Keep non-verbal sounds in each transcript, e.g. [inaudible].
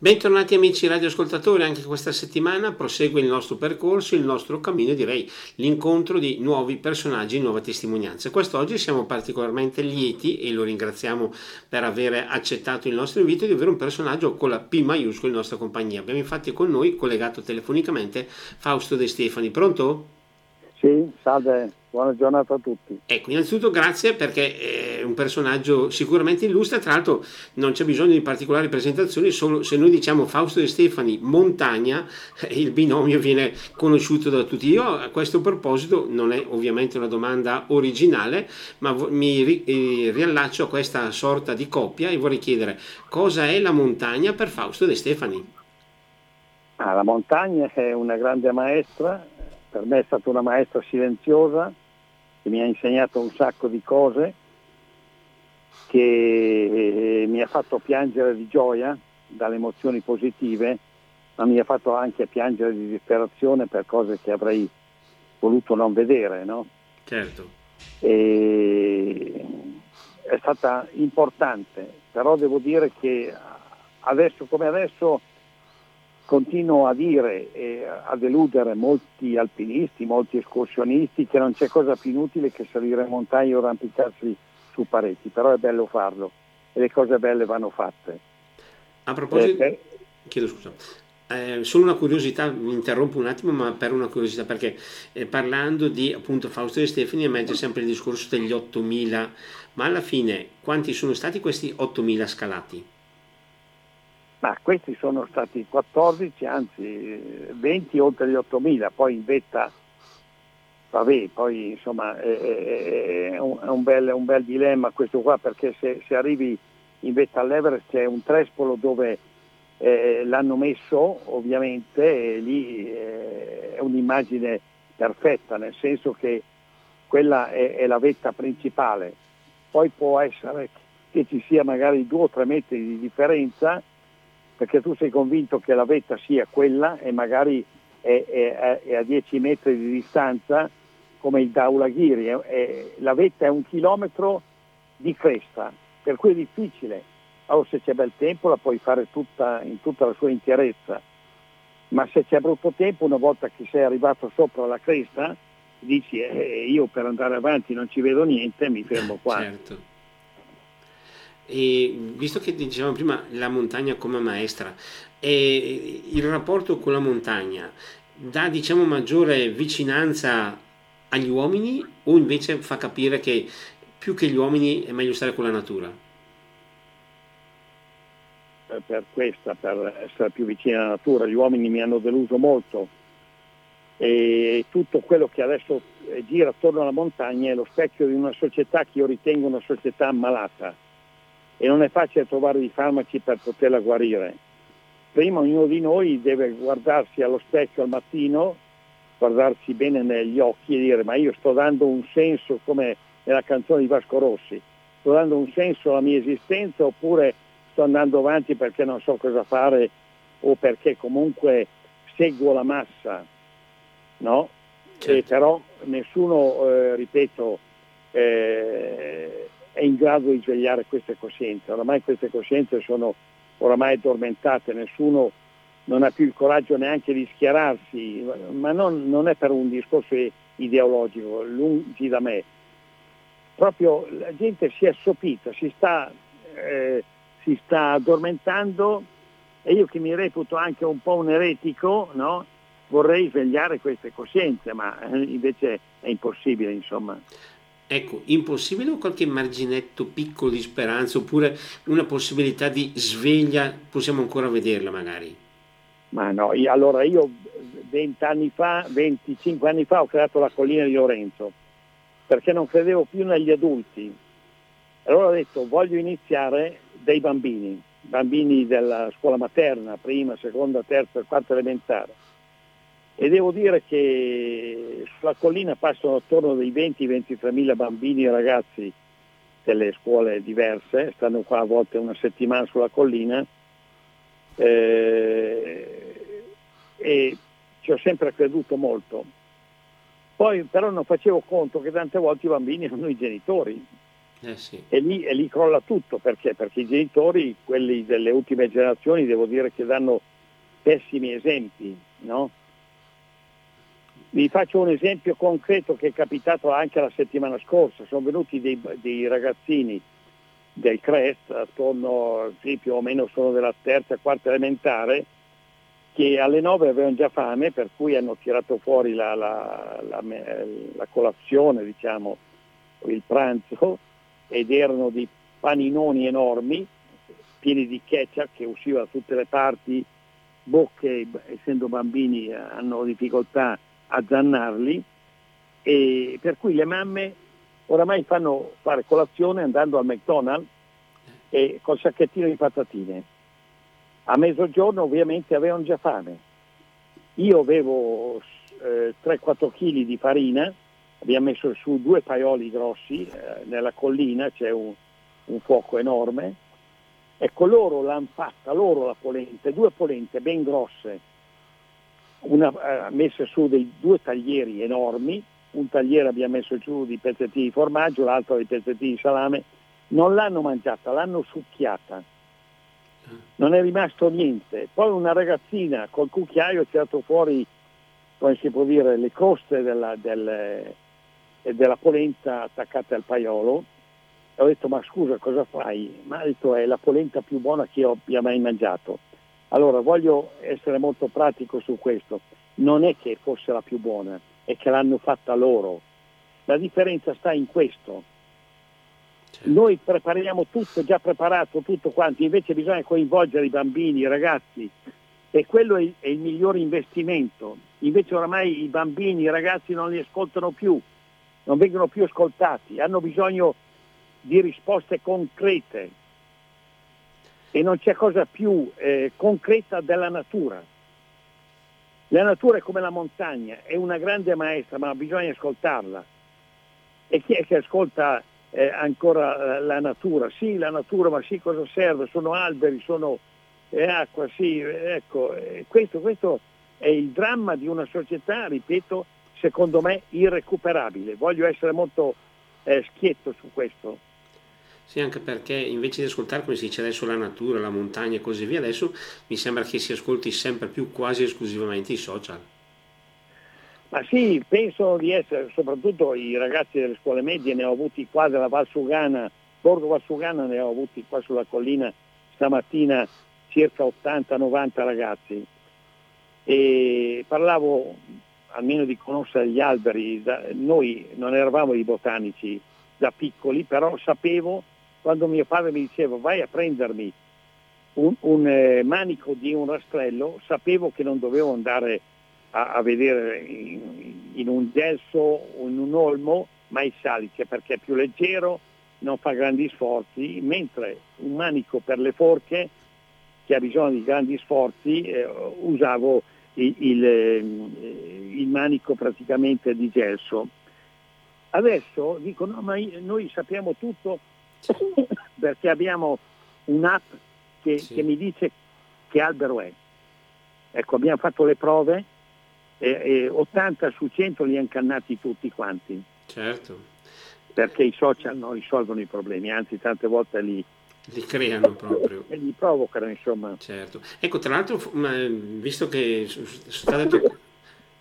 Bentornati amici radioascoltatori, anche questa settimana prosegue il nostro percorso, il nostro cammino, direi l'incontro di nuovi personaggi, nuove testimonianze. Quest'oggi siamo particolarmente lieti e lo ringraziamo per aver accettato il nostro invito di avere un personaggio con la P maiuscola in nostra compagnia. Abbiamo infatti con noi, collegato telefonicamente, Fausto De Stefani. Pronto? Sì, salve, buona giornata a tutti. Ecco, innanzitutto grazie perché è un personaggio sicuramente illustre, tra l'altro non c'è bisogno di particolari presentazioni, solo se noi diciamo Fausto De Stefani Montagna, [laughs] il binomio viene conosciuto da tutti. Io a questo proposito non è ovviamente una domanda originale, ma mi eh, riallaccio a questa sorta di coppia e vorrei chiedere cosa è la montagna per Fausto De Stefani? Ah, la montagna è una grande maestra per me è stata una maestra silenziosa che mi ha insegnato un sacco di cose, che mi ha fatto piangere di gioia dalle emozioni positive, ma mi ha fatto anche piangere di disperazione per cose che avrei voluto non vedere. No? Certo. E è stata importante, però devo dire che adesso come adesso continuo a dire e a deludere molti alpinisti, molti escursionisti che non c'è cosa più inutile che salire in montagna o arrampicarsi su pareti, però è bello farlo e le cose belle vanno fatte. A proposito, eh, chiedo scusa. Eh, solo una curiosità, mi interrompo un attimo, ma per una curiosità, perché eh, parlando di appunto Fausto e Stefani emerge sempre il discorso degli 8000, ma alla fine quanti sono stati questi 8000 scalati? Ma questi sono stati 14, anzi 20 oltre gli 8.000, poi in vetta, vabbè, poi insomma è, è, è un, bel, un, bel, dilemma questo qua perché se, se, arrivi in vetta all'Everest c'è un trespolo dove eh, l'hanno messo ovviamente e lì eh, è un'immagine perfetta, nel senso che quella è, è la vetta principale, poi può essere che ci sia magari due o tre metri di differenza perché tu sei convinto che la vetta sia quella e magari è, è, è a 10 metri di distanza come il Daulaghiri, è, la vetta è un chilometro di cresta, per cui è difficile. Allora se c'è bel tempo la puoi fare tutta, in tutta la sua interezza, ma se c'è brutto tempo, una volta che sei arrivato sopra la cresta, dici eh, io per andare avanti non ci vedo niente, mi fermo qua. Certo. E visto che dicevamo prima la montagna come maestra, il rapporto con la montagna dà diciamo maggiore vicinanza agli uomini o invece fa capire che più che gli uomini è meglio stare con la natura? Per questa, per essere più vicino alla natura, gli uomini mi hanno deluso molto e tutto quello che adesso gira attorno alla montagna è lo specchio di una società che io ritengo una società ammalata e non è facile trovare i farmaci per poterla guarire. Prima ognuno di noi deve guardarsi allo specchio al mattino, guardarsi bene negli occhi e dire ma io sto dando un senso come nella canzone di Vasco Rossi, sto dando un senso alla mia esistenza oppure sto andando avanti perché non so cosa fare o perché comunque seguo la massa, no? Certo. però nessuno, eh, ripeto, eh, è in grado di svegliare queste coscienze. Oramai queste coscienze sono oramai addormentate, nessuno non ha più il coraggio neanche di schierarsi, ma non, non è per un discorso ideologico, lungi da me. Proprio la gente si è assopita, si sta, eh, si sta addormentando e io che mi reputo anche un po' un eretico, no? vorrei svegliare queste coscienze, ma eh, invece è impossibile, insomma. Ecco, impossibile o qualche marginetto piccolo di speranza oppure una possibilità di sveglia, possiamo ancora vederla magari? Ma no, io, allora io 20 anni fa, 25 anni fa ho creato la collina di Lorenzo perché non credevo più negli adulti. Allora ho detto voglio iniziare dei bambini, bambini della scuola materna, prima, seconda, terza, quarta elementare e devo dire che sulla collina passano attorno dei 20-23 mila bambini e ragazzi delle scuole diverse, stanno qua a volte una settimana sulla collina eh, e ci ho sempre creduto molto. Poi però non facevo conto che tante volte i bambini erano i genitori Eh sì. e, lì, e, lì, crolla tutto perché? Perché i genitori, quelli delle ultime generazioni, devo dire che danno pessimi esempi. No? Vi faccio un esempio concreto che è capitato anche la settimana scorsa. Sono venuti dei, dei ragazzini del CREST, attorno, sì, più o meno sono della terza, quarta elementare, che alle 9 avevano già fame, per cui hanno tirato fuori la, la, la, la colazione, diciamo, il pranzo, ed erano dei paninoni enormi, pieni di ketchup che usciva da tutte le parti, bocche, essendo bambini hanno difficoltà a zannarli, e per cui le mamme oramai fanno fare colazione andando al McDonald's e col sacchettino di patatine. A mezzogiorno ovviamente avevano già fame. Io avevo eh, 3-4 kg di farina, abbiamo messo su due paioli grossi, eh, nella collina c'è un, un, fuoco enorme, ecco loro l'hanno fatta, loro la polente, due polente ben grosse, una, eh, messe su dei due taglieri enormi, un tagliere abbiamo messo giù di pezzettini di formaggio, l'altro di pezzettini di salame, non l'hanno mangiata, l'hanno succhiata. Non è rimasto niente. Poi una ragazzina col cucchiaio ha tirato fuori, come si può dire, le coste della, del, della polenta attaccate al paiolo. E ho detto, ma scusa, cosa fai? Ma ha detto, è la polenta più buona che io abbia mai mangiato. Allora, voglio essere molto pratico su questo. Non è che fosse la più buona, è che l'hanno fatta loro. La differenza sta in questo Certo. Noi prepariamo tutto, già preparato tutto quanto, invece bisogna coinvolgere i bambini, i ragazzi e quello è, è il migliore investimento. Invece oramai i bambini, i ragazzi non li ascoltano più, non vengono più ascoltati, hanno bisogno di risposte concrete e non c'è cosa più eh, concreta della natura. La natura è come la montagna, è una grande maestra, ma bisogna ascoltarla. E chi è che ascolta eh, ancora la natura. Sì, la natura, ma sì, cosa serve? Sono alberi, sono eh, acqua, sì, ecco, eh, questo, questo è il dramma di una società, ripeto, secondo me irrecuperabile. Voglio essere molto eh, schietto su questo. Sì, anche perché invece di ascoltare, come si dice adesso, la natura, la montagna e così via, adesso mi sembra che si ascolti sempre più quasi esclusivamente i social. Ma sì, penso di essere, soprattutto i ragazzi delle scuole medie, ne ho avuti qua della Valsugana, Borgo Valsugana ne ho avuti qua sulla collina stamattina circa 80-90 ragazzi. E parlavo almeno di conoscere gli alberi, noi non eravamo dei botanici da piccoli, però sapevo quando mio padre mi diceva vai a prendermi un, un eh, manico di un rastrello, sapevo che non dovevo andare a, a vedere in, in, un gelso o in un olmo, ma il salice perché è più leggero, non fa grandi sforzi, mentre un manico per le forche che ha bisogno di grandi sforzi eh, usavo il, il, eh, il, manico praticamente di gelso. Adesso dicono ma noi sappiamo tutto perché abbiamo un'app che, sì. che mi dice che albero è. Ecco, abbiamo fatto le prove e, e 80 su 100 li hanno cannati tutti quanti. Certo. Perché i social non risolvono i problemi, anzi tante volte li, li creano proprio. E li provocano, insomma. Certo. Ecco, tra l'altro, visto che sono state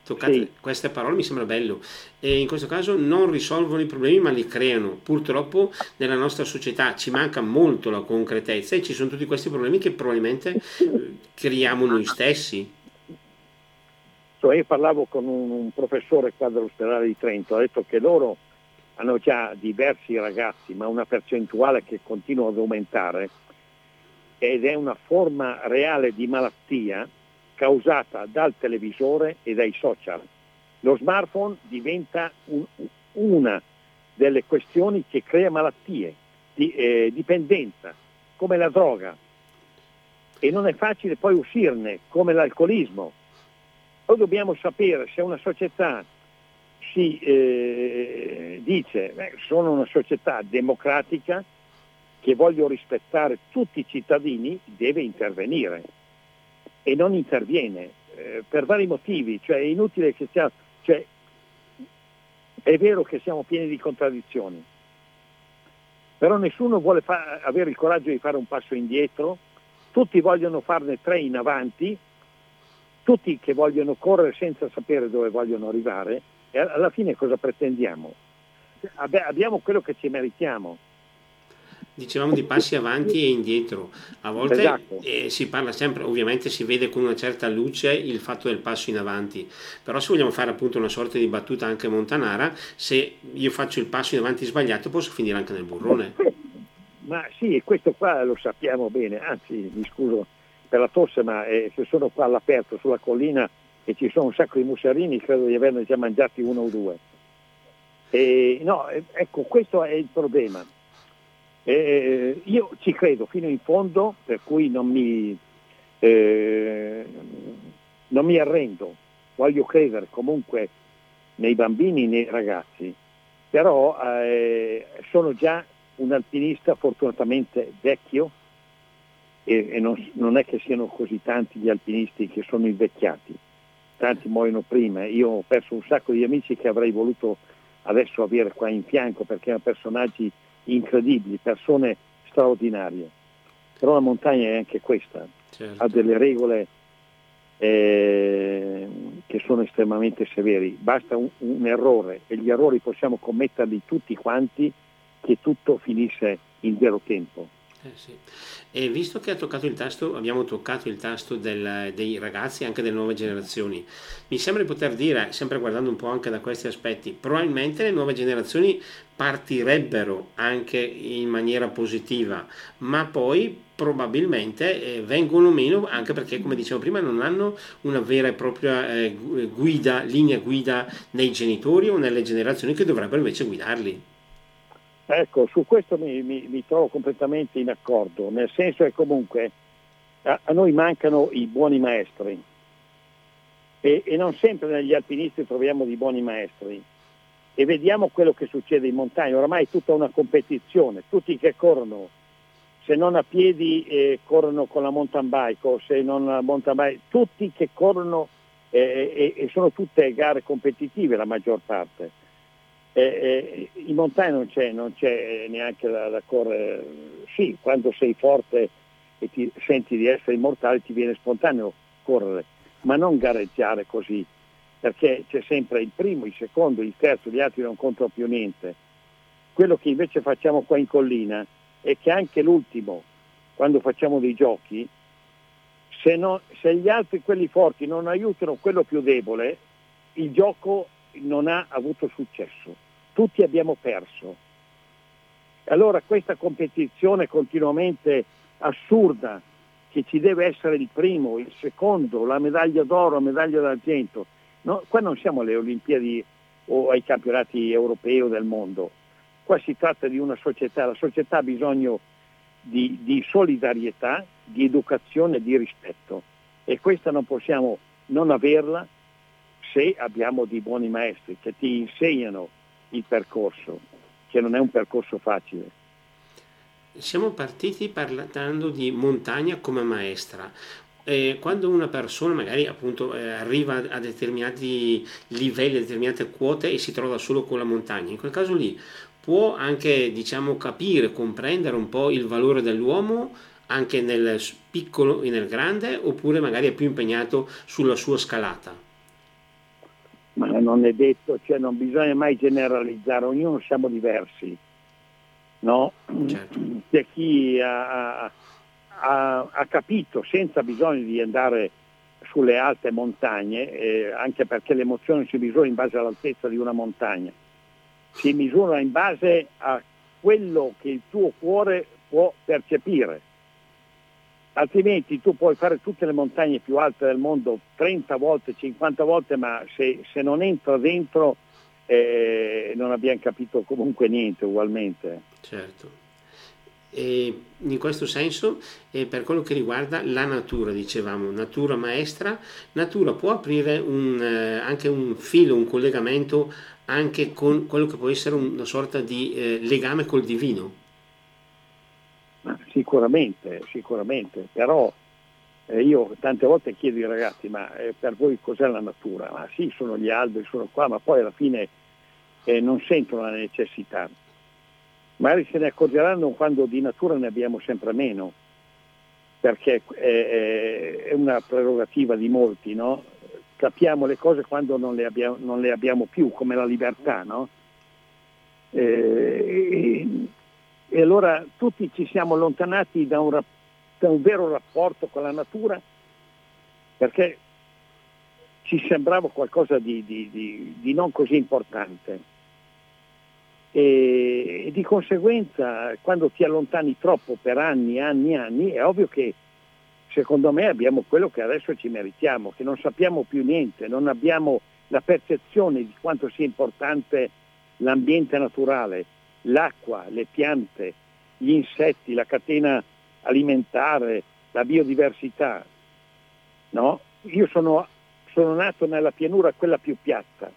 toccate sì. queste parole, mi sembra bello. E in questo caso non risolvono i problemi, ma li creano. Purtroppo nella nostra società ci manca molto la concretezza e ci sono tutti questi problemi che probabilmente eh, creiamo noi stessi. Cioè io parlavo con un, un professore qua dell'ospedale di Trento, ha detto che loro hanno già diversi ragazzi, ma una percentuale che continua ad aumentare ed è una forma reale di malattia causata dal televisore e dai social. Lo smartphone diventa un, una delle questioni che crea malattie, di, eh, dipendenza, come la droga. E non è facile poi uscirne, come l'alcolismo. Poi dobbiamo sapere se una società si eh, dice beh, sono una società democratica che voglio rispettare tutti i cittadini, deve intervenire e non interviene eh, per vari motivi, cioè è inutile che sia, cioè, è vero che siamo pieni di contraddizioni, però nessuno vuole fa- avere il coraggio di fare un passo indietro, tutti vogliono farne tre in avanti, tutti che vogliono correre senza sapere dove vogliono arrivare e alla fine cosa pretendiamo? Abbiamo quello che ci meritiamo. Dicevamo di passi avanti e indietro, a volte esatto. eh, si parla sempre, ovviamente si vede con una certa luce il fatto del passo in avanti, però se vogliamo fare appunto una sorta di battuta anche montanara, se io faccio il passo in avanti sbagliato posso finire anche nel burrone. Ma sì, questo qua lo sappiamo bene, anzi mi scuso per la tosse, ma eh, se sono qua all'aperto sulla collina e ci sono un sacco di mussarini, credo di averne già mangiati uno o due. E, no, ecco, questo è il problema eh, io ci credo fino in fondo, per cui non mi, eh, non mi arrendo, voglio credere comunque nei bambini nei ragazzi, però eh, sono già un alpinista fortunatamente vecchio e, e non, non, è che siano così tanti gli alpinisti che sono invecchiati, tanti muoiono prima, io ho perso un sacco di amici che avrei voluto adesso avere qua in fianco perché erano personaggi incredibili, persone straordinarie. Però la montagna è anche questa, certo. ha delle regole eh, che sono estremamente severi. Basta un, un, errore e gli errori possiamo commetterli tutti quanti che tutto finisse in vero tempo. Eh sì. E visto che tasto, abbiamo toccato il tasto del, dei ragazzi, anche delle nuove generazioni, mi sembra di poter dire, sempre guardando un po' anche da questi aspetti, probabilmente le nuove generazioni partirebbero anche in maniera positiva, ma poi probabilmente eh, vengono meno anche perché, come dicevo prima, non hanno una vera e propria eh, guida, linea guida nei genitori o nelle generazioni che dovrebbero invece guidarli. Ecco, su questo mi, mi, mi, trovo completamente in accordo, nel senso che comunque a, a noi mancano i buoni maestri. E, e, non sempre negli alpinisti troviamo dei buoni maestri. E vediamo quello che succede in montagna, oramai è tutta una competizione, tutti che corrono, se non a piedi eh, corrono con la mountain bike o se non a mountain bike, tutti che corrono eh, e sono tutte gare competitive la maggior parte eh, eh, in montagna non c'è, non c'è neanche da, da, correre, sì, quando sei forte e ti senti di essere immortale ti viene spontaneo correre, ma non gareggiare così, perché c'è sempre il primo, il secondo, il terzo, gli altri non contano più niente. Quello che invece facciamo qua in collina è che anche l'ultimo, quando facciamo dei giochi, se, no, se gli altri, quelli forti, non aiutano quello più debole, il gioco non ha avuto successo tutti abbiamo perso. Allora questa competizione continuamente assurda, che ci deve essere il primo, il secondo, la medaglia d'oro, la medaglia d'argento, no, qua non siamo alle Olimpiadi o ai campionati europei o del mondo, qua si tratta di una società, la società ha bisogno di, di solidarietà, di educazione, di rispetto. E questa non possiamo non averla se abbiamo dei buoni maestri che ti insegnano il percorso, che non è un percorso facile. Siamo partiti parlando di montagna come maestra. Eh, quando una persona magari appunto eh, arriva a determinati livelli, a determinate quote e si trova solo con la montagna, in quel caso lì può anche diciamo capire, comprendere un po' il valore dell'uomo anche nel piccolo e nel grande oppure magari è più impegnato sulla sua scalata? Non è detto, cioè non bisogna mai generalizzare, ognuno siamo diversi. No? Certo. C'è chi ha, ha, ha, capito senza bisogno di andare sulle alte montagne, eh, anche perché l'emozione si misura in base all'altezza di una montagna, si misura in base a quello che il tuo cuore può percepire altrimenti tu puoi fare tutte le montagne più alte del mondo 30 volte, 50 volte, ma se, se non entra dentro eh, non abbiamo capito comunque niente ugualmente. Certo. E in questo senso, eh, per quello che riguarda la natura, dicevamo, natura maestra, natura può aprire un, eh, anche un filo, un collegamento anche con quello che può essere una sorta di eh, legame col divino. Sicuramente, sicuramente, però eh, io tante volte chiedo ai ragazzi, ma eh, per voi cos'è la natura? Ma sì, sono gli alberi, sono qua, ma poi alla fine eh, non sentono la necessità. magari se ne accorgeranno quando di natura ne abbiamo sempre meno, perché è, è una prerogativa di molti, no? capiamo le cose quando non le abbiamo, non le abbiamo più, come la libertà. No? Eh, e, e, allora tutti ci siamo allontanati da un, da un vero rapporto con la natura perché ci sembrava qualcosa di, di, di, di non così importante. E, e, di conseguenza quando ti allontani troppo per anni, anni, anni, è ovvio che secondo me abbiamo quello che adesso ci meritiamo, che non sappiamo più niente, non abbiamo la percezione di quanto sia importante l'ambiente naturale, l'acqua, le piante, gli insetti, la catena alimentare, la biodiversità. No? Io sono, sono nato nella pianura quella più piatta,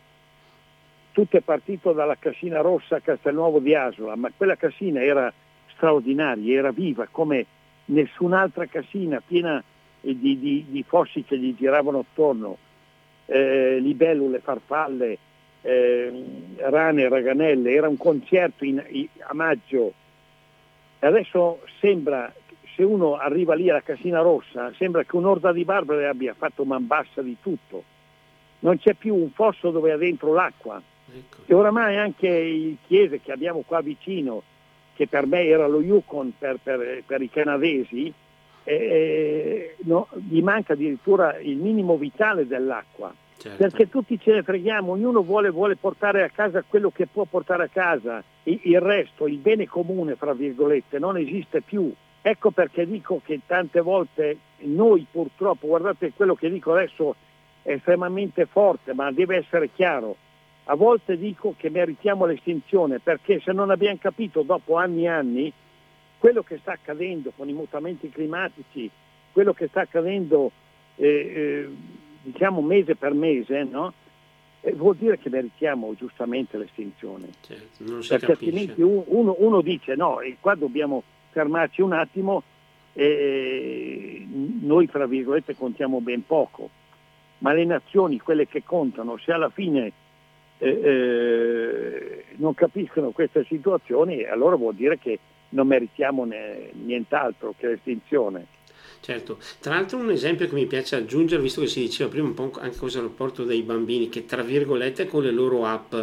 tutto è partito dalla casina rossa a Castelnuovo di Asola, ma quella casina era straordinaria, era viva come nessun'altra casina, piena di, di, di fossi che gli giravano attorno, eh, libellule, farfalle, eh, rane, raganelle, era un concerto in, in, a maggio. Adesso sembra, se uno arriva lì alla casina rossa, sembra che un'orda di barbare abbia fatto man bassa di tutto. Non c'è più un fosso dove ha dentro l'acqua Ecco. E oramai anche il chiese che abbiamo qua vicino, che per me era lo Yukon per, per, per i canadesi, eh, no, gli manca addirittura il minimo vitale dell'acqua. Certo. Perché tutti ce ne freghiamo, ognuno vuole, vuole, portare a casa quello che può portare a casa, il, il resto, il bene comune, fra virgolette, non esiste più. Ecco perché dico che tante volte noi purtroppo, guardate quello che dico adesso è estremamente forte, ma deve essere chiaro, a volte dico che meritiamo l'estinzione perché se non abbiamo capito dopo anni e anni quello che sta accadendo con i mutamenti climatici, quello che sta accadendo eh, eh, diciamo mese per mese, no? eh, vuol dire che meritiamo giustamente l'estinzione. Certo, perché altrimenti uno, uno, dice no, e qua dobbiamo fermarci un attimo e noi fra virgolette contiamo ben poco, ma le nazioni, quelle che contano, se alla fine eh, non capiscono queste situazioni, allora vuol dire che non meritiamo ne, nient'altro che l'estinzione. Certo, tra l'altro un esempio che mi piace aggiungere, visto che si diceva prima un po' anche cosa rapporto dei bambini che tra virgolette con le loro app,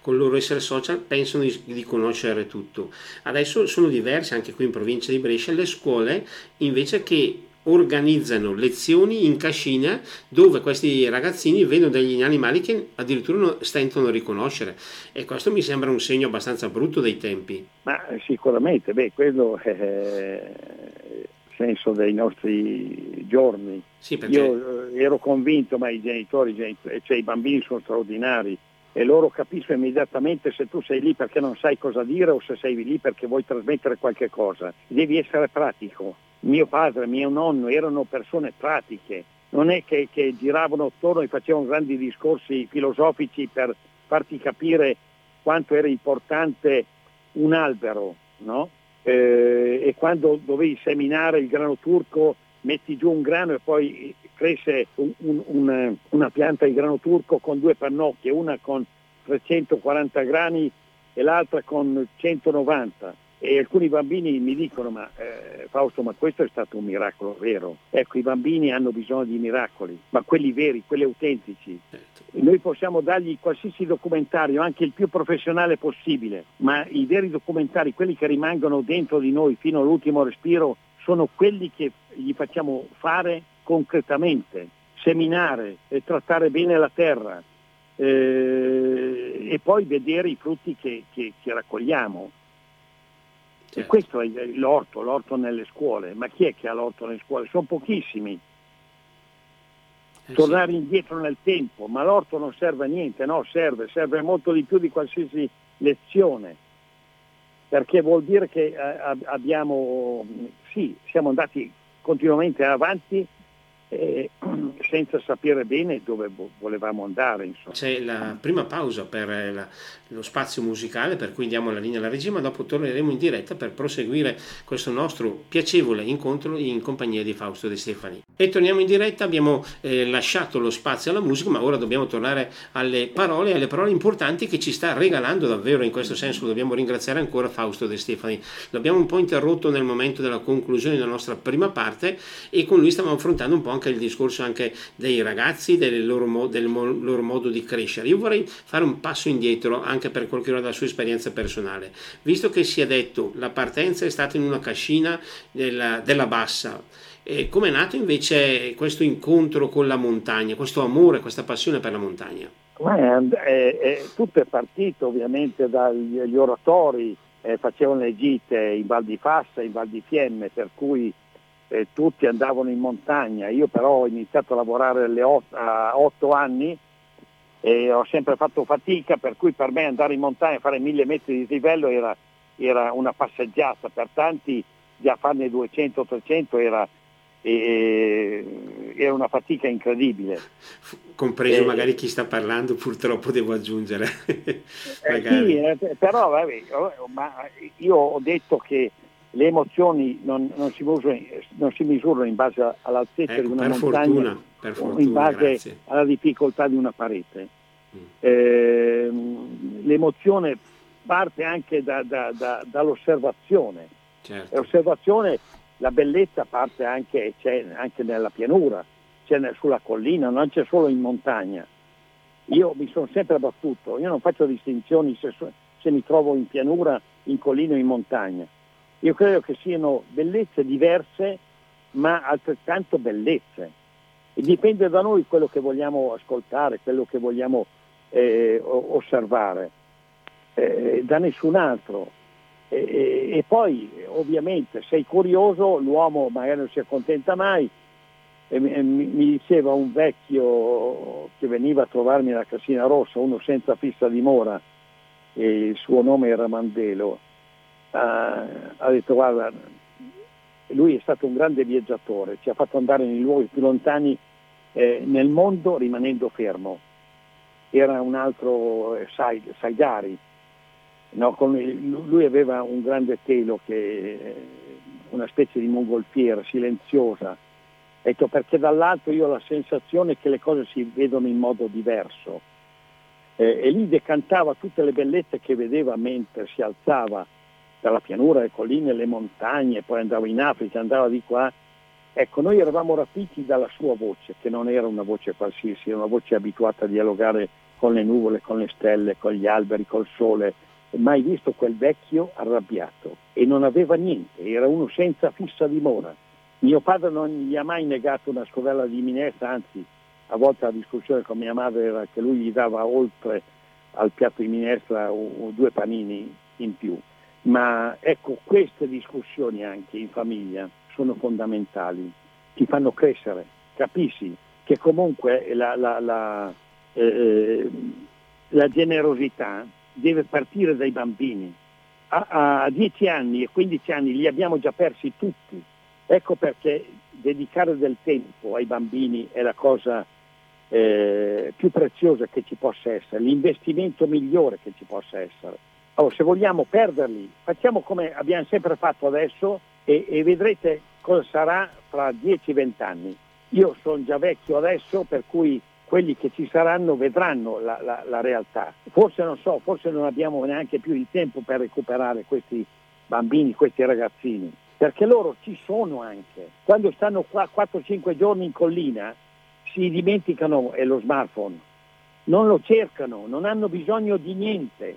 con il loro essere social pensano di, di conoscere tutto. Adesso sono diverse anche qui in provincia di Brescia le scuole invece che organizzano lezioni in cascina dove questi ragazzini vedono degli animali che addirittura stentano a riconoscere e questo mi sembra un segno abbastanza brutto dei tempi. Ma sicuramente, beh, quello è il senso dei nostri giorni. Sì, perché... Io eh, ero convinto, ma i genitori, cioè i bambini sono straordinari e loro capiscono immediatamente se tu sei lì perché non sai cosa dire o se sei lì perché vuoi trasmettere qualche cosa. Devi essere pratico mio padre, mio nonno erano persone pratiche, non è che, che giravano attorno e facevano grandi discorsi filosofici per farti capire quanto era importante un albero, no? Eh, e quando dovevi seminare il grano turco metti giù un grano e poi cresce un, un, un, una pianta di grano turco con due pannocchie, una con 340 grani e l'altra con 190 e alcuni bambini mi dicono, ma eh, Fausto, ma questo è stato un miracolo vero? Ecco, i bambini hanno bisogno di miracoli, ma quelli veri, quelli autentici. Certo. Noi possiamo dargli qualsiasi documentario, anche il più professionale possibile, ma i veri documentari, quelli che rimangono dentro di noi fino all'ultimo respiro, sono quelli che gli facciamo fare concretamente, seminare e trattare bene la terra eh, e poi vedere i frutti che, che, che raccogliamo. Certo. E questo è l'orto, l'orto nelle scuole. Ma chi è che ha l'orto nelle scuole? Sono pochissimi. Eh Tornare sì. indietro nel tempo, ma l'orto non serve a niente, no, serve, serve molto di più di qualsiasi lezione, perché vuol dire che eh, abbiamo, sì, siamo andati continuamente avanti, eh, senza sapere bene dove volevamo andare. Insomma. C'è la prima pausa per la, lo spazio musicale, per cui diamo la linea alla regia, ma dopo torneremo in diretta per proseguire questo nostro piacevole incontro in compagnia di Fausto De Stefani. E torniamo in diretta, abbiamo eh, lasciato lo spazio alla musica, ma ora dobbiamo tornare alle parole, alle parole importanti che ci sta regalando davvero, in questo senso dobbiamo ringraziare ancora Fausto De Stefani. L'abbiamo un po' interrotto nel momento della conclusione della nostra prima parte e con lui stavamo affrontando un po' anche il discorso anche dei ragazzi, del loro, del loro modo di crescere. Io vorrei fare un passo indietro anche per quel che riguarda la sua esperienza personale. Visto che si è detto la partenza è stata in una cascina della, della bassa, come è nato invece questo incontro con la montagna, questo amore, questa passione per la montagna? È, è, è, tutto è partito ovviamente dagli oratori, eh, facevano le gite in Val di Fassa, in Val di Fiemme, per cui eh, tutti andavano in montagna. Io però ho iniziato a lavorare a otto anni e ho sempre fatto fatica, per cui per me andare in montagna a fare mille metri di livello era, era una passeggiata, per tanti già farne 200-300 era, era una fatica incredibile. Compreso eh, magari chi sta parlando, purtroppo devo aggiungere. [laughs] eh, sì, eh, però vabbè, io ho detto che le emozioni non, non, si, misurano, non si, misurano, in base all'altezza ecco, di una montagna, fortuna, fortuna, in base grazie. alla difficoltà di una parete. Mm. Eh, l'emozione parte anche da, da, da, dall'osservazione. Certo. L'osservazione, la bellezza parte anche, anche nella pianura, c'è sulla collina, non c'è solo in montagna. Io mi sono sempre battuto, io non faccio distinzioni se, se mi trovo in pianura, in collina o in montagna io credo che siano bellezze diverse, ma altrettanto bellezze. E dipende da noi quello che vogliamo ascoltare, quello che vogliamo eh, osservare, eh, da nessun altro. E, e, poi ovviamente sei curioso, l'uomo magari non si accontenta mai. E mi, diceva un vecchio che veniva a trovarmi alla Cassina Rossa, uno senza fissa dimora, e il suo nome era Mandelo, ha detto guarda, lui è stato un grande viaggiatore, ci ha fatto andare nei luoghi più lontani eh, nel mondo rimanendo fermo. Era un altro eh, Saigari, no? lui aveva un grande telo, che, una specie di mongolfiera silenziosa, ecco, perché dall'alto io ho la sensazione che le cose si vedono in modo diverso. Eh, e lì decantava tutte le bellezze che vedeva mentre si alzava dalla pianura, le colline, le montagne, poi andava in Africa, andava di qua. Ecco, noi eravamo rapiti dalla sua voce, che non era una voce qualsiasi, era una voce abituata a dialogare con le nuvole, con le stelle, con gli alberi, col sole. Mai visto quel vecchio arrabbiato e non aveva niente, era uno senza fissa dimora. Mio padre non gli ha mai negato una scovella di minestra, anzi a volte la discussione con mia madre era che lui gli dava oltre al piatto di minestra due panini in più. Ma ecco, queste discussioni anche in famiglia sono fondamentali, ti fanno crescere, capisci che comunque la, la, la, eh, eh, la generosità deve partire dai bambini. A, a 10 anni e 15 anni li abbiamo già persi tutti. Ecco perché dedicare del tempo ai bambini è la cosa eh, più preziosa che ci possa essere, l'investimento migliore che ci possa essere. Oh, se vogliamo perderli, facciamo come abbiamo sempre fatto adesso e, e vedrete cosa sarà fra 10-20 anni. Io sono già vecchio adesso, per cui quelli che ci saranno vedranno la, la, la, realtà. Forse non so, forse non abbiamo neanche più il tempo per recuperare questi bambini, questi ragazzini, perché loro ci sono anche. Quando stanno qua 4-5 giorni in collina si dimenticano lo smartphone, non lo cercano, non hanno bisogno di niente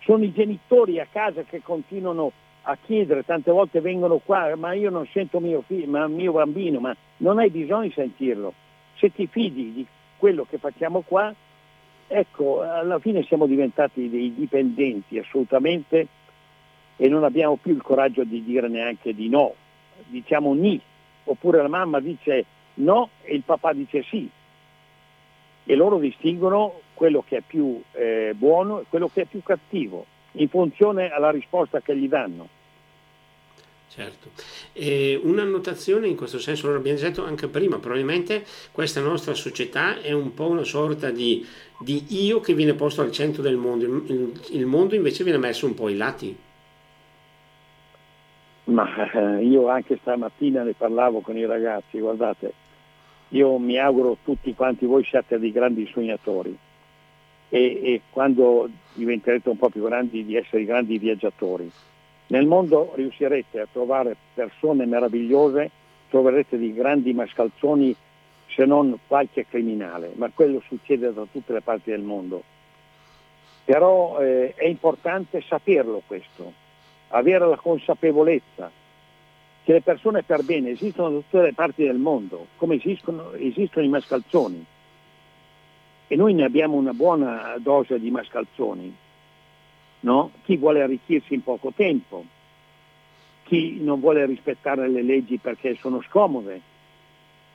sono i genitori a casa che continuano a chiedere, tante volte vengono qua, ma io non sento mio, figlio, ma mio bambino, ma non hai bisogno di sentirlo. Se ti fidi di quello che facciamo qua, ecco, alla fine siamo diventati dei dipendenti assolutamente e non abbiamo più il coraggio di dire neanche di no, diciamo ni, oppure la mamma dice no e il papà dice sì. E loro distinguono quello che è più eh, buono e quello che è più cattivo, in funzione alla risposta che gli danno. Certo, e una notazione in questo senso, lo abbiamo detto anche prima, probabilmente questa nostra società è un po' una sorta di, di io che viene posto al centro del mondo, il, il, mondo invece viene messo un po' ai lati. Ma eh, io anche stamattina ne parlavo con i ragazzi, guardate, io mi auguro tutti quanti voi siate dei grandi sognatori e, e quando diventerete un po' più grandi di essere grandi viaggiatori nel mondo riuscirete a trovare persone meravigliose, troverete dei grandi mascalzoni se non qualche criminale, ma quello succede da tutte le parti del mondo. Però eh, è importante saperlo questo, avere la consapevolezza che le persone per bene esistono da tutte le parti del mondo, come esistono, esistono i mascalzoni. E noi ne abbiamo una buona dose di mascalzoni no? chi vuole arricchirsi in poco tempo, chi non vuole rispettare le leggi perché sono scomode.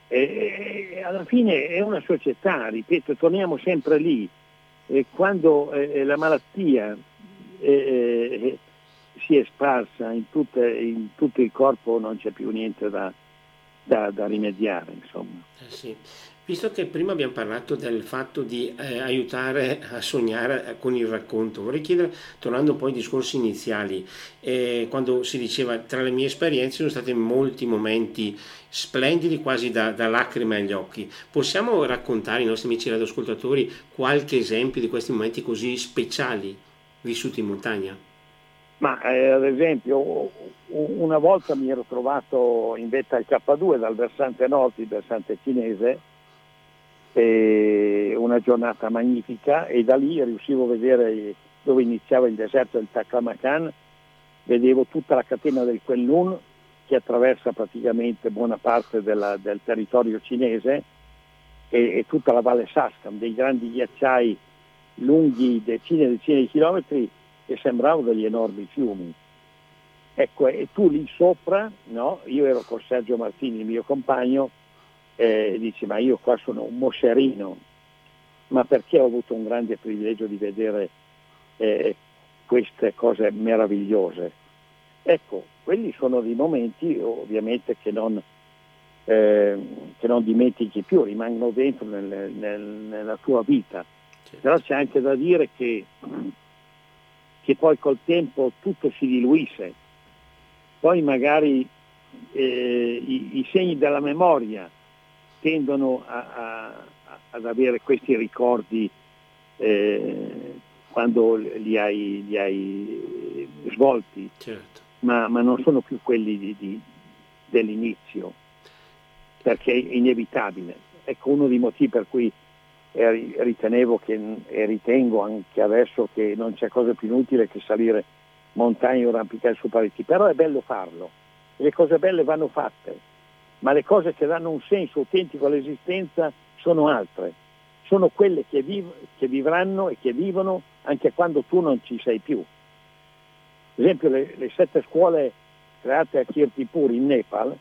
E, e alla fine è una società, ripeto, torniamo sempre lì. E quando eh, la malattia eh, eh, si è sparsa in, tutte, in, tutto il corpo non c'è più niente da, da, da rimediare. Eh sì. Visto che prima abbiamo parlato del fatto di eh, aiutare a sognare eh, con il racconto, vorrei chiedere, tornando un po' ai discorsi iniziali, eh, quando si diceva tra le mie esperienze sono stati molti momenti splendidi, quasi da, da lacrime agli occhi. Possiamo raccontare ai nostri amici radioascoltatori qualche esempio di questi momenti così speciali vissuti in montagna? Ma eh, ad esempio una volta mi ero trovato in vetta al K2 dal versante nord, il versante cinese, una giornata magnifica e da lì riuscivo a vedere dove iniziava il deserto del Taklamakan, vedevo tutta la catena del Kunlun che attraversa praticamente buona parte della, del territorio cinese e, e, tutta la valle Saskam, dei grandi ghiacciai lunghi decine e decine di chilometri che sembravano degli enormi fiumi. Ecco, e tu lì sopra, no? io ero con Sergio Martini, il mio compagno, eh, dici ma io qua sono un moscerino, ma perché ho avuto un grande privilegio di vedere eh, queste cose meravigliose? Ecco, quelli sono dei momenti ovviamente che non, eh, che non dimentichi più, rimangono dentro nel, nel, nella tua vita. Però c'è anche da dire che, che poi col tempo tutto si diluisce, poi magari eh, i, i segni della memoria tendono a, a, ad avere questi ricordi eh, quando li hai, li hai svolti, certo. ma, ma, non sono più quelli di, di, dell'inizio, perché è inevitabile. Ecco uno dei motivi per cui ritenevo che, e ritengo anche adesso che non c'è cosa più inutile che salire montagne o arrampicare su pareti, però è bello farlo, le cose belle vanno fatte ma le cose che danno un senso autentico all'esistenza sono altre, sono quelle che, viv- che vivranno e che vivono anche quando tu non ci sei più. Ad esempio le, le sette scuole create a Kirtipur in Nepal,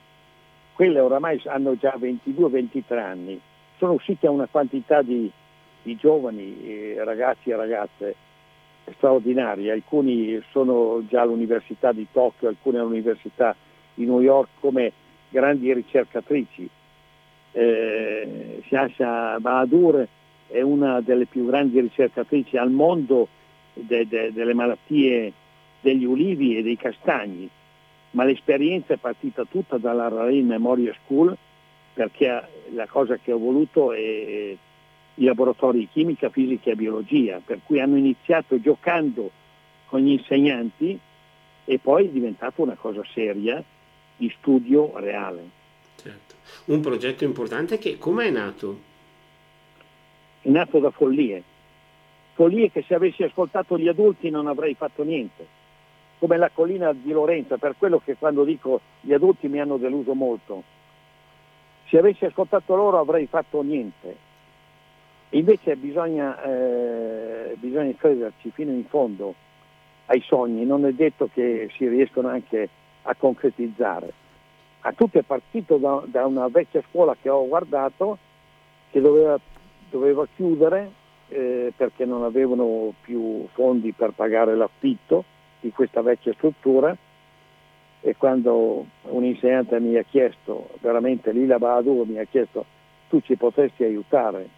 quelle oramai hanno già 22-23 anni, sono uscite a una quantità di, di giovani, eh, ragazzi e ragazze straordinarie, alcuni sono già all'università di Tokyo, alcuni all'università di New York come grandi ricercatrici. Eh, Shasha Bahadur è una delle più grandi ricercatrici al mondo de, de, delle malattie degli ulivi e dei castagni, ma l'esperienza è partita tutta dalla Rain Memorial School perché la cosa che ho voluto è i laboratori di chimica, fisica e biologia, per cui hanno iniziato giocando con gli insegnanti e poi è diventata una cosa seria di studio reale. Certo. Un progetto importante che come è nato? È nato da follie. Follie che se avessi ascoltato gli adulti non avrei fatto niente. Come la collina di Lorenza, per quello che quando dico gli adulti mi hanno deluso molto. Se avessi ascoltato loro avrei fatto niente. Invece bisogna, eh, bisogna crederci fino in fondo ai sogni, non è detto che si riescono anche a concretizzare. A tutto è partito da, da, una vecchia scuola che ho guardato che doveva, doveva chiudere eh, perché non avevano più fondi per pagare l'affitto di questa vecchia struttura e quando un insegnante mi ha chiesto, veramente Lila Bahadur mi ha chiesto tu ci potresti aiutare?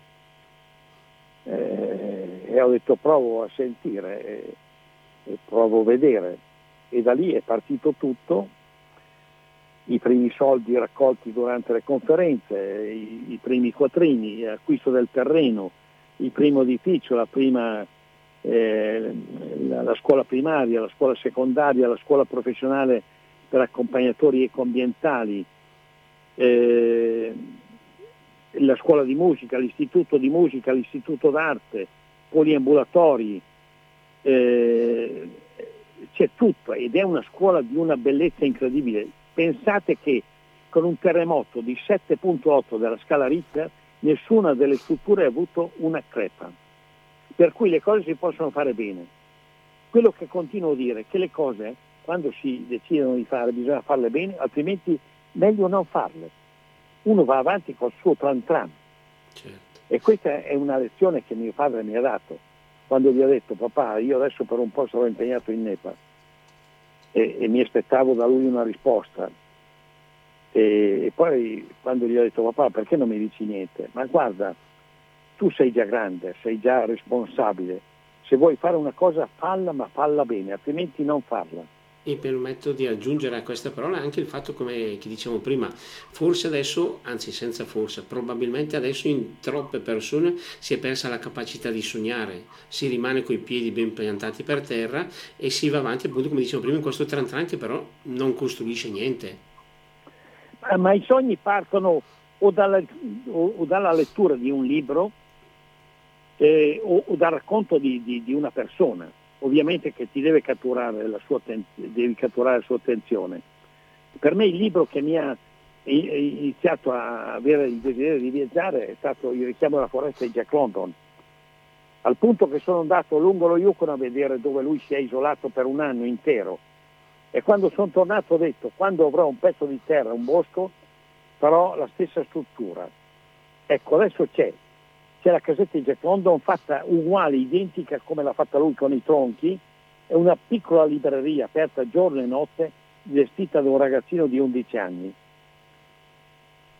Eh, e ho detto provo a sentire e, e provo a vedere. E da lì è partito tutto. I primi soldi raccolti durante le conferenze, i, i primi quattrini, l'acquisto del terreno, il primo edificio, la prima eh, la, la, scuola primaria, la scuola secondaria, la scuola professionale per accompagnatori ecoambientali, eh, la scuola di musica, l'istituto di musica, l'istituto d'arte, poliambulatori, eh, c'è tutto ed è una scuola di una bellezza incredibile. Pensate che con un terremoto di 7.8 della scala Richter nessuna delle strutture ha avuto una crepa per cui le cose si possono fare bene. Quello che continuo a dire è che le cose, quando si decidono di fare, bisogna farle bene, altrimenti meglio non farle. Uno va avanti col suo plan tram. Certo. E questa è una lezione che mio padre mi ha dato quando gli ho detto papà io adesso per un po' sarò impegnato in Nepal e, e mi aspettavo da lui una risposta e, e, poi quando gli ho detto papà perché non mi dici niente ma guarda tu sei già grande, sei già responsabile. Se vuoi fare una cosa falla, ma falla bene, altrimenti non farla. E permetto di aggiungere a questa parola anche il fatto, come dicevamo prima, forse adesso, anzi senza forse, probabilmente adesso in troppe persone si è persa la capacità di sognare, si rimane coi piedi ben piantati per terra e si va avanti appunto come dicevo prima in questo tran tran che però non costruisce niente. Ma, i sogni partono o dalla, o dalla lettura di un libro eh, o, o, dal racconto di, di, di, una persona, ovviamente che ti deve catturare, la sua, catturare la sua attenzione. Per me il libro che mi ha iniziato a avere il desiderio di viaggiare è stato Il richiamo alla foresta di Jack London, al punto che sono andato lungo lo Yukon a vedere dove lui si è isolato per un anno intero e quando sono tornato ho detto quando avrò un pezzo di terra, un bosco, farò la stessa struttura. Ecco, adesso c'è, c'è la casetta di Jack London fatta uguale, identica come l'ha fatta lui con i tronchi, è una piccola libreria aperta giorno e notte, gestita da un ragazzino di 11 anni.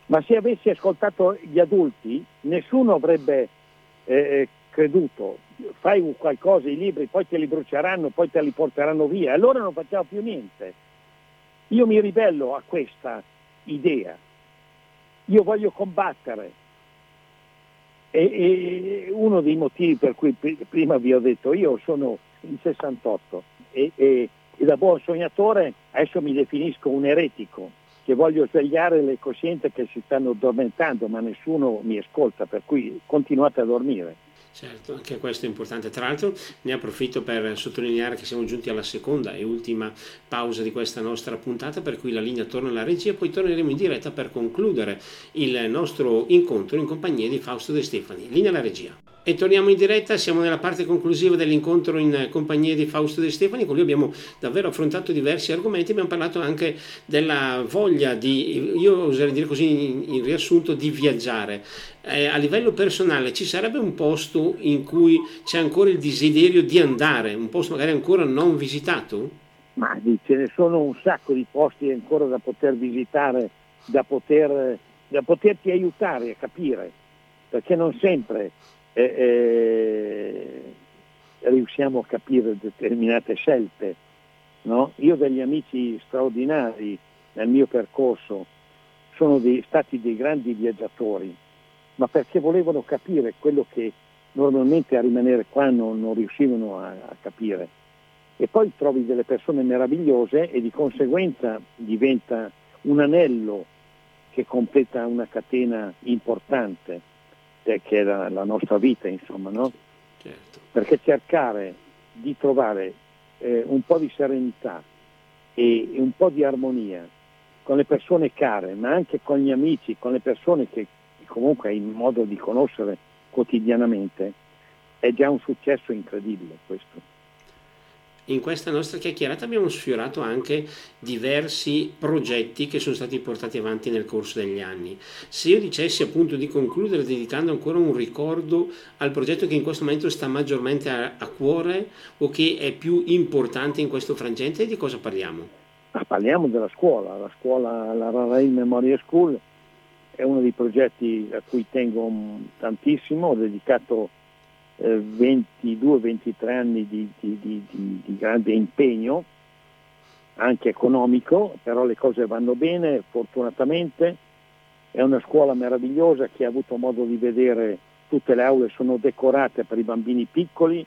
Ma se avessi ascoltato gli adulti, nessuno avrebbe eh, eh creduto, fai qualcosa, i libri, poi te li bruceranno, poi te li porteranno via, allora non facciamo più niente. Io mi ribello a questa idea. Io voglio combattere, e, e, uno dei motivi per cui prima vi ho detto io sono in 68 e, e, e, da buon sognatore adesso mi definisco un eretico che voglio svegliare le coscienze che si stanno addormentando ma nessuno mi ascolta per cui continuate a dormire. Certo, anche questo è importante. Tra l'altro ne approfitto per sottolineare che siamo giunti alla seconda e ultima pausa di questa nostra puntata, per cui la linea torna alla regia, poi torneremo in diretta per concludere il nostro incontro in compagnia di Fausto De Stefani. Linea alla regia. E torniamo in diretta, siamo nella parte conclusiva dell'incontro in compagnia di Fausto De Stefani, con lui abbiamo davvero affrontato diversi argomenti, abbiamo parlato anche della voglia di, io oserei dire così in, in riassunto, di viaggiare. Eh, a livello personale ci sarebbe un posto in cui c'è ancora il desiderio di andare, un posto magari ancora non visitato? Ma ce ne sono un sacco di posti ancora da poter visitare, da, poter, da poterti aiutare a capire, perché non sempre eh, riusciamo a capire determinate scelte. No? Io ho degli amici straordinari nel mio percorso, sono dei, stati dei grandi viaggiatori, ma perché volevano capire quello che normalmente a rimanere qua non, non riuscivano a, a capire. E poi trovi delle persone meravigliose e di conseguenza diventa un anello che completa una catena importante che è la, la nostra vita, insomma, no? Certo. Perché cercare di trovare eh, un po' di serenità e, e un po' di armonia con le persone care, ma anche con gli amici, con le persone che comunque hai modo di conoscere quotidianamente, è già un successo incredibile questo in questa nostra chiacchierata abbiamo sfiorato anche diversi progetti che sono stati portati avanti nel corso degli anni. Se io dicessi appunto di concludere dedicando ancora un ricordo al progetto che in questo momento sta maggiormente a, a cuore o che è più importante in questo frangente, di cosa parliamo? parliamo della scuola, la scuola, la Rarail Memorial School è uno dei progetti a cui tengo tantissimo, ho dedicato eh, 22-23 anni di, di, di, di, grande impegno, anche economico, però le cose vanno bene, fortunatamente. È una scuola meravigliosa che ha avuto modo di vedere, tutte le aule sono decorate per i bambini piccoli,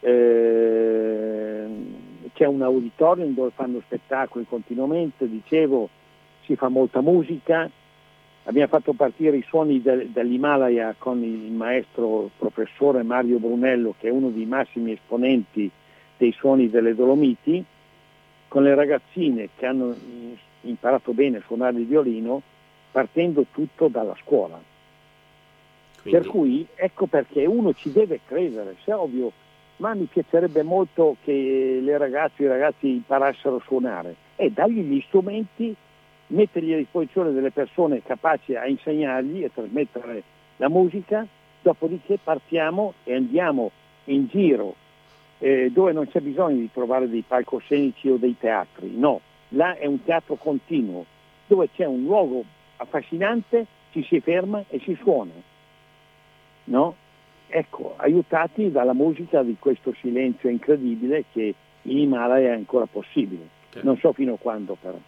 eh, c'è un auditorium dove fanno spettacoli continuamente, dicevo, si fa molta musica, abbiamo fatto partire i suoni del, dell'Himalaya con il maestro professore Mario Brunello, che è uno dei massimi esponenti dei suoni delle Dolomiti, con le ragazzine che hanno imparato bene a suonare il violino, partendo tutto dalla scuola. Quindi... Per cui ecco perché uno ci deve credere, se è ovvio, ma mi piacerebbe molto che le ragazze e i ragazzi imparassero a suonare e dargli gli strumenti mettergli a disposizione delle persone capaci a insegnargli e trasmettere la musica, dopodiché partiamo e andiamo in giro eh, dove non c'è bisogno di trovare dei palcoscenici o dei teatri, no, là è un teatro continuo, dove c'è un luogo affascinante, ci si ferma e si suona. No? Ecco, aiutati dalla musica di questo silenzio incredibile che in Himalaya è ancora possibile. Non so fino a quando però.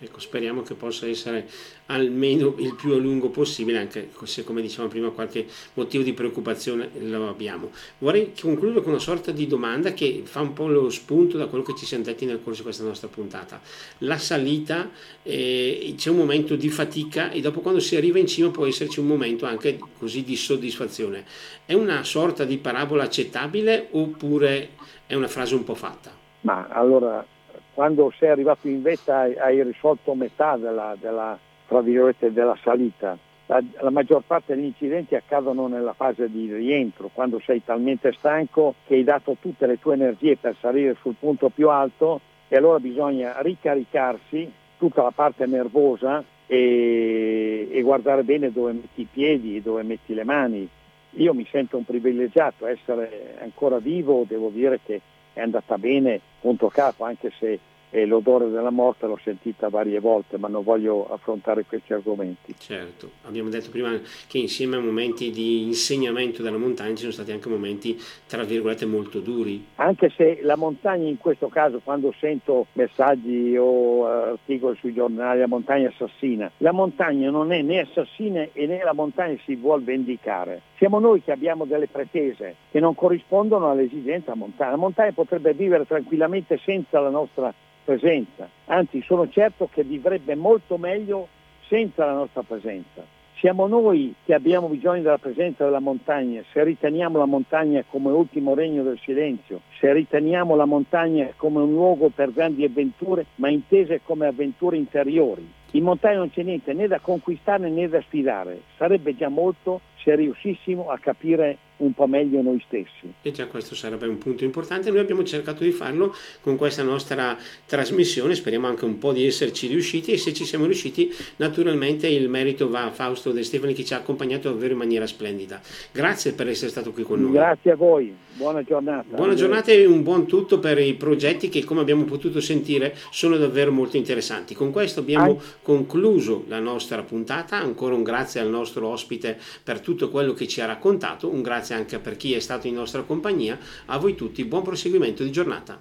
Ecco, speriamo che possa essere almeno il più a lungo possibile, anche se come dicevamo prima qualche motivo di preoccupazione lo abbiamo. Vorrei concludere con una sorta di domanda che fa un po' lo spunto da quello che ci siamo detti nel corso di questa nostra puntata. La salita, eh, c'è un momento di fatica e dopo quando si arriva in cima può esserci un momento anche così di soddisfazione. È una sorta di parabola accettabile oppure è una frase un po' fatta? Ma allora quando sei arrivato in vetta hai risolto metà della, della, della salita. La, la, maggior parte degli incidenti accadono nella fase di rientro, quando sei talmente stanco che hai dato tutte le tue energie per salire sul punto più alto e allora bisogna ricaricarsi tutta la parte nervosa e, e guardare bene dove metti i piedi e dove metti le mani. Io mi sento un privilegiato essere ancora vivo, devo dire che è andata bene punto capo, anche se e l'odore della morte l'ho sentita varie volte, ma non voglio affrontare questi argomenti. Certo, abbiamo detto prima che insieme a momenti di insegnamento della montagna ci sono stati anche momenti, tra virgolette, molto duri. Anche se la montagna in questo caso, quando sento messaggi o uh, articoli sui giornali, la montagna assassina, la montagna non è né assassina e né la montagna si vuole vendicare. Siamo noi che abbiamo delle pretese che non corrispondono all'esigenza montagna. La montagna potrebbe vivere tranquillamente senza la nostra presenza, anzi sono certo che vivrebbe molto meglio senza la nostra presenza. Siamo noi che abbiamo bisogno della presenza della montagna, se riteniamo la montagna come ultimo regno del silenzio, se riteniamo la montagna come un luogo per grandi avventure, ma intese come avventure interiori. In montagna non c'è niente né da conquistare né da sfidare, sarebbe già molto se riuscissimo a capire un po' meglio noi stessi. E già questo sarebbe un punto importante, noi abbiamo cercato di farlo con questa nostra trasmissione, speriamo anche un po' di esserci riusciti e se ci siamo riusciti naturalmente il merito va a Fausto De Stefani che ci ha accompagnato davvero in maniera splendida. Grazie per essere stato qui con noi. Grazie a voi, buona giornata. Buona giornata e un buon tutto per i progetti che come abbiamo potuto sentire sono davvero molto interessanti. Con questo abbiamo concluso la nostra puntata, ancora un grazie al nostro ospite per tutto quello che ci ha raccontato, un grazie anche per chi è stato in nostra compagnia, a voi tutti buon proseguimento di giornata.